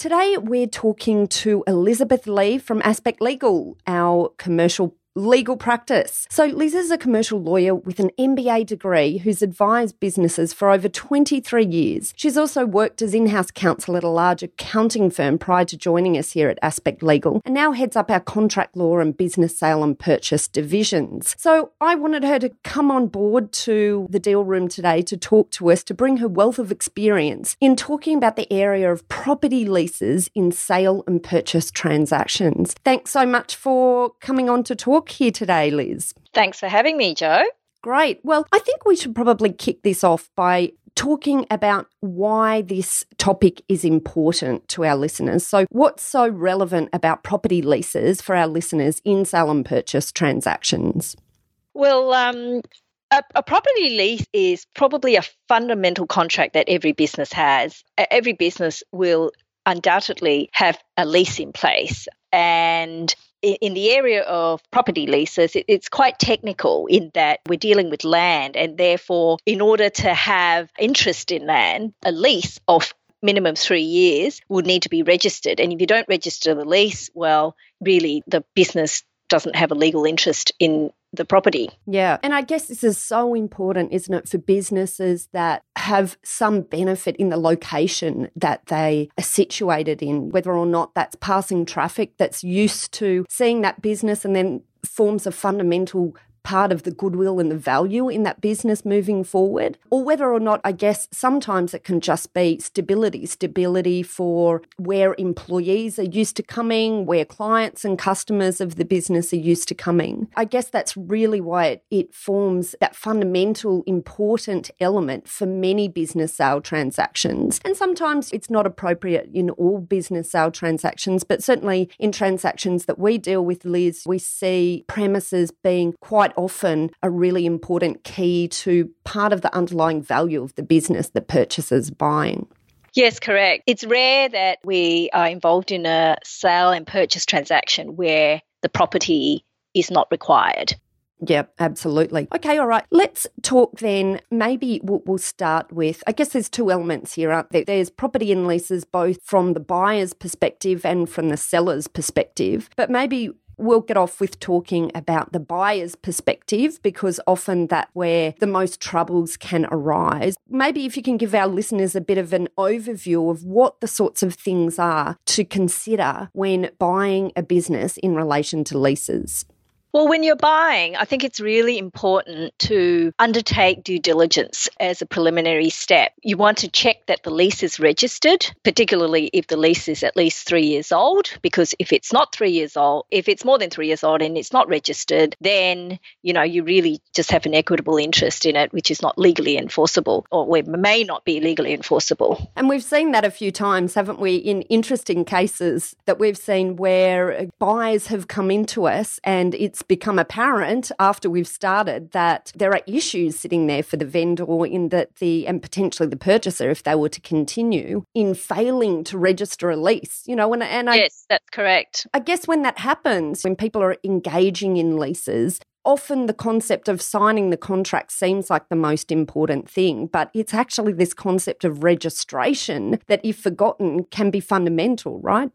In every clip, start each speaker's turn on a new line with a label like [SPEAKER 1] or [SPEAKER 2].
[SPEAKER 1] Today, we're talking to Elizabeth Lee from Aspect Legal, our commercial legal practice. So, Liz is a commercial lawyer with an MBA degree who's advised businesses for over 23 years. She's also worked as in house counsel at a large accounting firm prior to joining us here at Aspect Legal and now heads up our contract law and business sale and purchase divisions. So, I wanted her to come on board to the deal room today to talk to us to bring her wealth of experience in talking about the area of property leases in sale and purchase transactions. Thanks so much for coming on to talk here today, Liz.
[SPEAKER 2] Thanks for having me, Joe.
[SPEAKER 1] Great. Well, I think we should probably kick this off by talking about why this topic is important to our listeners. So, what's so relevant about property leases for our listeners in sale and purchase transactions?
[SPEAKER 2] Well, um, a, a property lease is probably a fundamental contract that every business has. Every business will undoubtedly have a lease in place. And in the area of property leases, it's quite technical in that we're dealing with land, and therefore, in order to have interest in land, a lease of minimum three years would need to be registered. And if you don't register the lease, well, really the business doesn't have a legal interest in the property.
[SPEAKER 1] Yeah. And I guess this is so important, isn't it, for businesses that have some benefit in the location that they are situated in, whether or not that's passing traffic that's used to seeing that business and then forms a fundamental part of the goodwill and the value in that business moving forward, or whether or not, I guess, sometimes it can just be stability, stability for where employees are used to coming, where clients and customers of the business are used to coming. I guess that's really why it, it forms that fundamental, important element for many business sale transactions. And sometimes it's not appropriate in all business sale transactions, but certainly in transactions that we deal with, Liz, we see premises being quite often a really important key to part of the underlying value of the business that purchasers buying.
[SPEAKER 2] Yes, correct. It's rare that we are involved in a sale and purchase transaction where the property is not required.
[SPEAKER 1] Yeah, absolutely. Okay, all right. Let's talk then. Maybe we'll, we'll start with I guess there's two elements here, aren't there? There's property and leases, both from the buyer's perspective and from the seller's perspective. But maybe we'll get off with talking about the buyer's perspective because often that's where the most troubles can arise. Maybe if you can give our listeners a bit of an overview of what the sorts of things are to consider when buying a business in relation to leases.
[SPEAKER 2] Well, when you're buying, I think it's really important to undertake due diligence as a preliminary step. You want to check that the lease is registered, particularly if the lease is at least three years old, because if it's not three years old, if it's more than three years old and it's not registered, then, you know, you really just have an equitable interest in it, which is not legally enforceable or may not be legally enforceable.
[SPEAKER 1] And we've seen that a few times, haven't we, in interesting cases that we've seen where buyers have come into us and it's become apparent after we've started that there are issues sitting there for the vendor in that the, and potentially the purchaser, if they were to continue, in failing to register a lease. You know, and, and I,
[SPEAKER 2] yes, that's correct.
[SPEAKER 1] I guess when that happens, when people are engaging in leases, often the concept of signing the contract seems like the most important thing, but it's actually this concept of registration that, if forgotten, can be fundamental, right?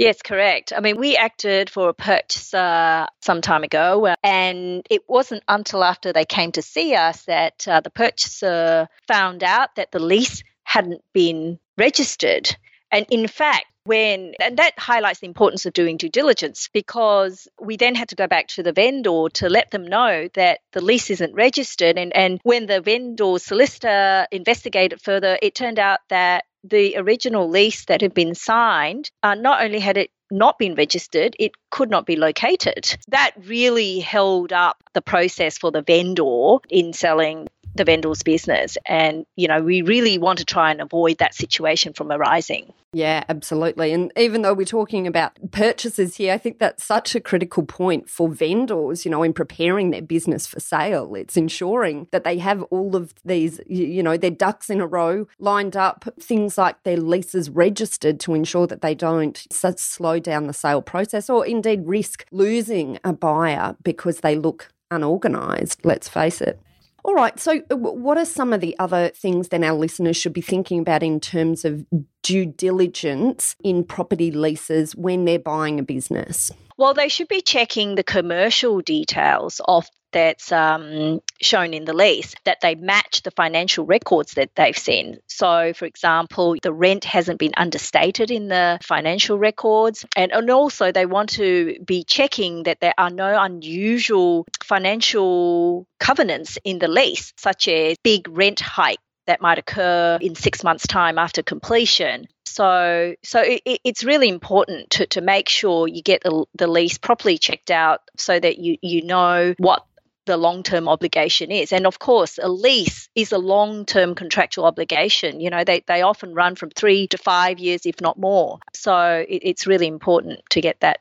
[SPEAKER 2] Yes, correct. I mean, we acted for a purchaser some time ago, uh, and it wasn't until after they came to see us that uh, the purchaser found out that the lease hadn't been registered. And in fact, when and that highlights the importance of doing due diligence because we then had to go back to the vendor to let them know that the lease isn't registered and and when the vendor solicitor investigated further it turned out that the original lease that had been signed uh, not only had it not been registered, it could not be located. That really held up the process for the vendor in selling the vendor's business. And, you know, we really want to try and avoid that situation from arising.
[SPEAKER 1] Yeah, absolutely. And even though we're talking about purchases here, I think that's such a critical point for vendors, you know, in preparing their business for sale. It's ensuring that they have all of these, you know, their ducks in a row lined up, things like their leases registered to ensure that they don't slow down the sale process or indeed risk losing a buyer because they look unorganized, let's face it. All right. So, uh, what are some of the other things then our listeners should be thinking about in terms of due diligence in property leases when they're buying a business?
[SPEAKER 2] Well, they should be checking the commercial details of that's um, shown in the lease that they match the financial records that they've seen. So, for example, the rent hasn't been understated in the financial records, and, and also they want to be checking that there are no unusual financial covenants in the lease, such as big rent hike that might occur in six months' time after completion. So, so it, it's really important to, to make sure you get the, the lease properly checked out so that you, you know what the long term obligation is. And of course, a lease is a long term contractual obligation. You know, they, they often run from three to five years, if not more. So it, it's really important to get that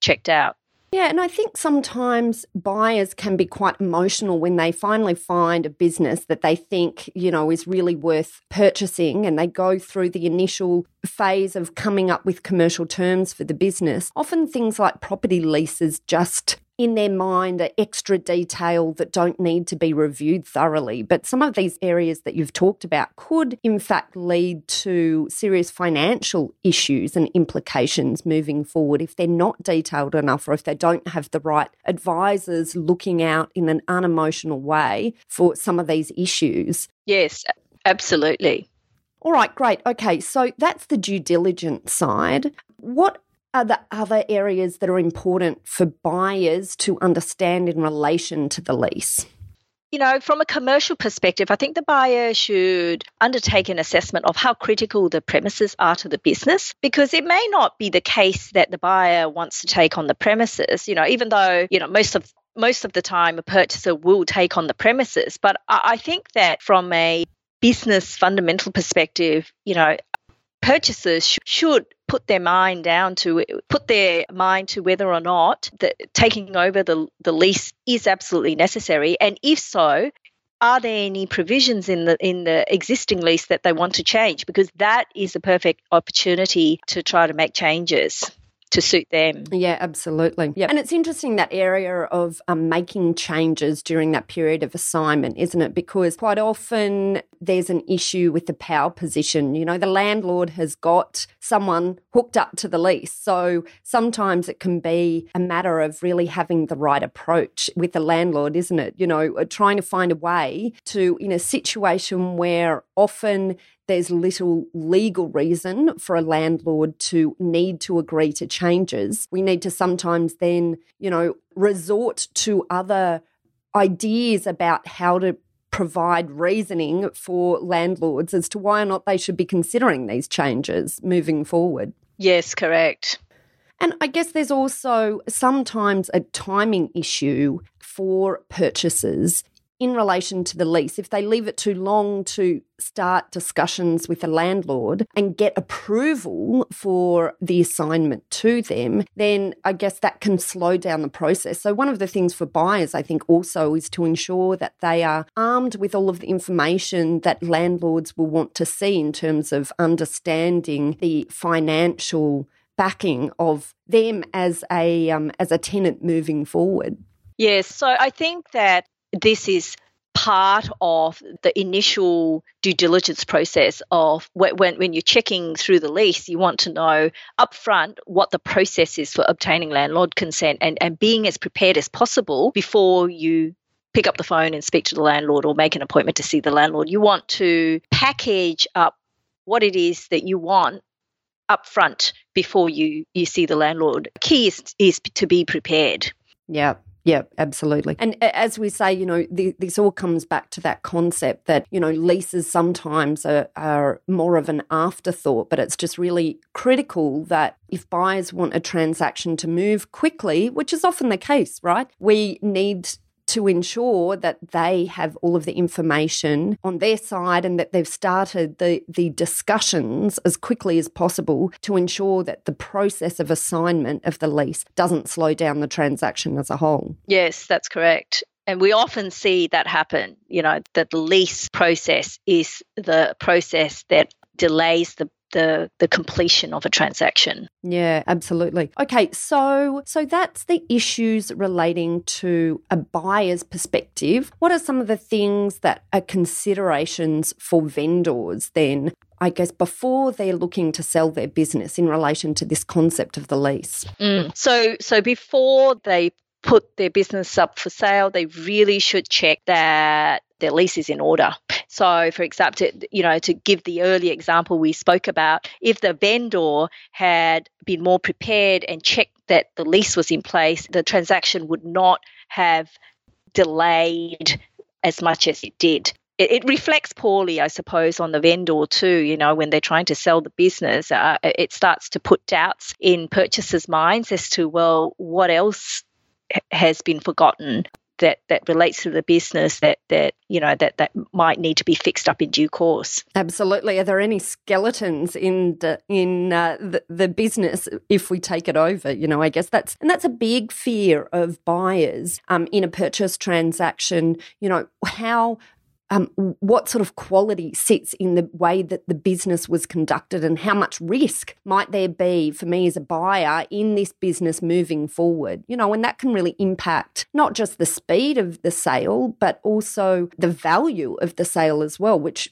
[SPEAKER 2] checked out.
[SPEAKER 1] Yeah, and I think sometimes buyers can be quite emotional when they finally find a business that they think, you know, is really worth purchasing and they go through the initial phase of coming up with commercial terms for the business. Often things like property leases just in their mind are extra detail that don't need to be reviewed thoroughly. But some of these areas that you've talked about could, in fact, lead to serious financial issues and implications moving forward if they're not detailed enough or if they don't have the right advisors looking out in an unemotional way for some of these issues.
[SPEAKER 2] Yes, absolutely.
[SPEAKER 1] All right, great. Okay, so that's the due diligence side. What are the other areas that are important for buyers to understand in relation to the lease?
[SPEAKER 2] You know, from a commercial perspective, I think the buyer should undertake an assessment of how critical the premises are to the business because it may not be the case that the buyer wants to take on the premises, you know, even though, you know, most of most of the time a purchaser will take on the premises. But I think that from a business fundamental perspective, you know, purchasers sh- should put their mind down to put their mind to whether or not that taking over the, the lease is absolutely necessary. And if so are there any provisions in the in the existing lease that they want to change? Because that is the perfect opportunity to try to make changes to suit them.
[SPEAKER 1] Yeah, absolutely. Yeah. And it's interesting that area of um, making changes during that period of assignment, isn't it? Because quite often there's an issue with the power position. You know, the landlord has got someone hooked up to the lease. So sometimes it can be a matter of really having the right approach with the landlord, isn't it? You know, uh, trying to find a way to, in a situation where often there's little legal reason for a landlord to need to agree to changes. We need to sometimes then, you know, resort to other ideas about how to provide reasoning for landlords as to why or not they should be considering these changes moving forward.
[SPEAKER 2] Yes, correct.
[SPEAKER 1] And I guess there's also sometimes a timing issue for purchasers in relation to the lease, if they leave it too long to start discussions with the landlord and get approval for the assignment to them, then I guess that can slow down the process. So, one of the things for buyers, I think, also is to ensure that they are armed with all of the information that landlords will want to see in terms of understanding the financial backing of them as a um, as a tenant moving forward.
[SPEAKER 2] Yes, so I think that this is part of the initial due diligence process of when, when you're checking through the lease, you want to know upfront what the process is for obtaining landlord consent and, and being as prepared as possible before you pick up the phone and speak to the landlord or make an appointment to see the landlord. You want to package up what it is that you want upfront before you, you see the landlord. Key is, is to be prepared.
[SPEAKER 1] Yeah. Yeah, absolutely. And as we say, you know, the, this all comes back to that concept that, you know, leases sometimes are, are more of an afterthought, but it's just really critical that if buyers want a transaction to move quickly, which is often the case, right? We need to ensure that they have all of the information on their side and that they've started the, the discussions as quickly as possible to ensure that the process of assignment of the lease doesn't slow down the transaction as a whole.
[SPEAKER 2] Yes, that's correct. And we often see that happen, you know, that the lease process is the process that delays the the the completion of a transaction.
[SPEAKER 1] Yeah, absolutely. Okay, so so that's the issues relating to a buyer's perspective. What are some of the things that are considerations for vendors then? I guess before they're looking to sell their business in relation to this concept of the lease.
[SPEAKER 2] Mm. So so before they put their business up for sale, they really should check that their lease is in order. So, for example, to, you know, to give the early example we spoke about, if the vendor had been more prepared and checked that the lease was in place, the transaction would not have delayed as much as it did. It, it reflects poorly, I suppose, on the vendor too. You know, when they're trying to sell the business, uh, it starts to put doubts in purchasers' minds as to, well, what else has been forgotten that that relates to the business that that you know that that might need to be fixed up in due course.
[SPEAKER 1] Absolutely. Are there any skeletons in the, in uh, the, the business if we take it over? You know, I guess that's and that's a big fear of buyers um, in a purchase transaction. You know, how um, what sort of quality sits in the way that the business was conducted and how much risk might there be for me as a buyer in this business moving forward? You know and that can really impact not just the speed of the sale but also the value of the sale as well which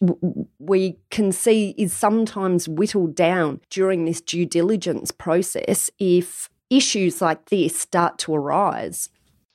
[SPEAKER 1] we can see is sometimes whittled down during this due diligence process if issues like this start to arise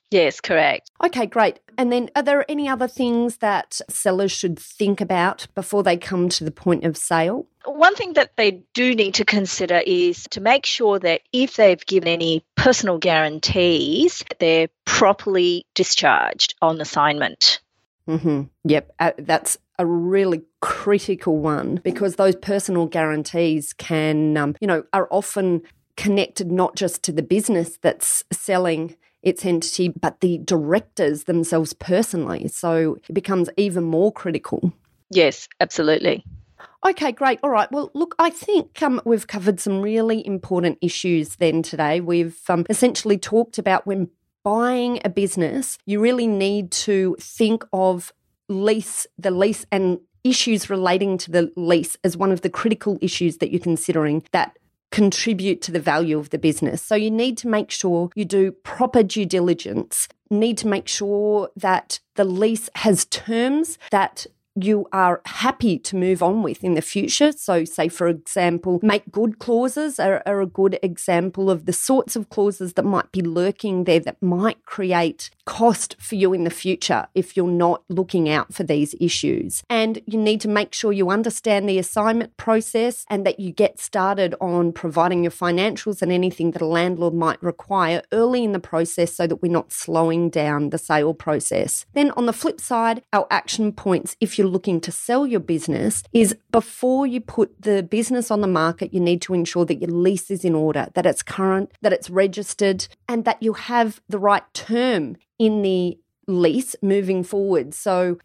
[SPEAKER 2] Yes, correct.
[SPEAKER 1] Okay, great. And then are there any other things that sellers should think about before they come to the point of sale?
[SPEAKER 2] One thing that they do need to consider is to make sure that if they've given any personal guarantees, they're properly discharged on assignment.
[SPEAKER 1] Mm-hmm. Yep, uh, that's a really critical one because those personal guarantees can, um, you know, are often connected not just to the business that's selling its entity, but the directors themselves personally. So it becomes even more critical.
[SPEAKER 2] Yes, absolutely.
[SPEAKER 1] Okay, great. All right. Well, look, I think um, we've covered some really important issues then today. We've um, essentially talked about when buying a business, you really need to think of lease, the lease and issues relating to the lease as one of the critical issues that you're considering that contribute to the value of the business. So you need to make sure you do proper due diligence, need to make sure that the lease has terms that you are happy to move on with in the future. So, say, for example, make good clauses are, are, a good example of the sorts of clauses that might be lurking there that might create cost for you in the future if you're not looking out for these issues. And you need to make sure you understand the assignment process and that you get started on providing your financials and anything that a landlord might require early in the process so that we're not slowing down the sale process. Then, on the flip side, our action points, if you're you're looking to sell your business is before you put the business on the market, you need to ensure that your lease is in order, that it's current, that it's registered, and that you have the right term in the lease moving forward. So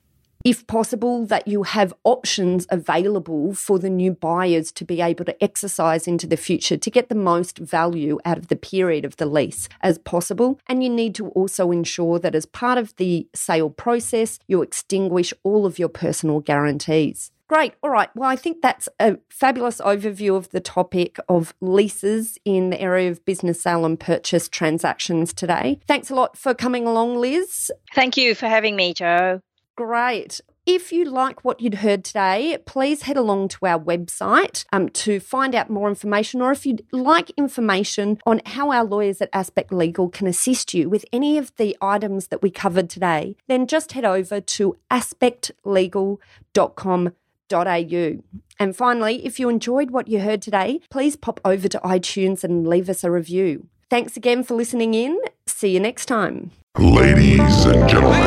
[SPEAKER 1] if possible, that you have options available for the new buyers to be able to exercise into the future to get the most value out of the period of the lease as possible. And you need to also ensure that as part of the sale process, you extinguish all of your personal guarantees. Great. All right. Well, I think that's a fabulous overview of the topic of leases in the area of business sale and purchase transactions today. Thanks a lot for coming along, Liz.
[SPEAKER 2] Thank you for having me, Jo.
[SPEAKER 1] Great. If you like what you'd heard today, please head along to our website um, to find out more information, or if you'd like information on how our lawyers at Aspect Legal can assist you with any of the items that we covered today, then just head over to aspectlegal.com.au. And finally, if you enjoyed what you heard today, please pop over to iTunes and leave us a review. Thanks again for listening in. See you next time.
[SPEAKER 3] Ladies and gentlemen.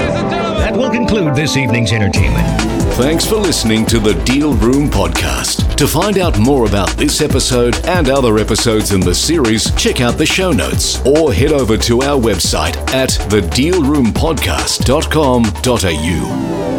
[SPEAKER 4] That will conclude this evening's entertainment.
[SPEAKER 5] Thanks for listening to the Deal Room Podcast. To find out more about this episode and other episodes in the series, check out the show notes or head over to our website at thedealroompodcast.com.au.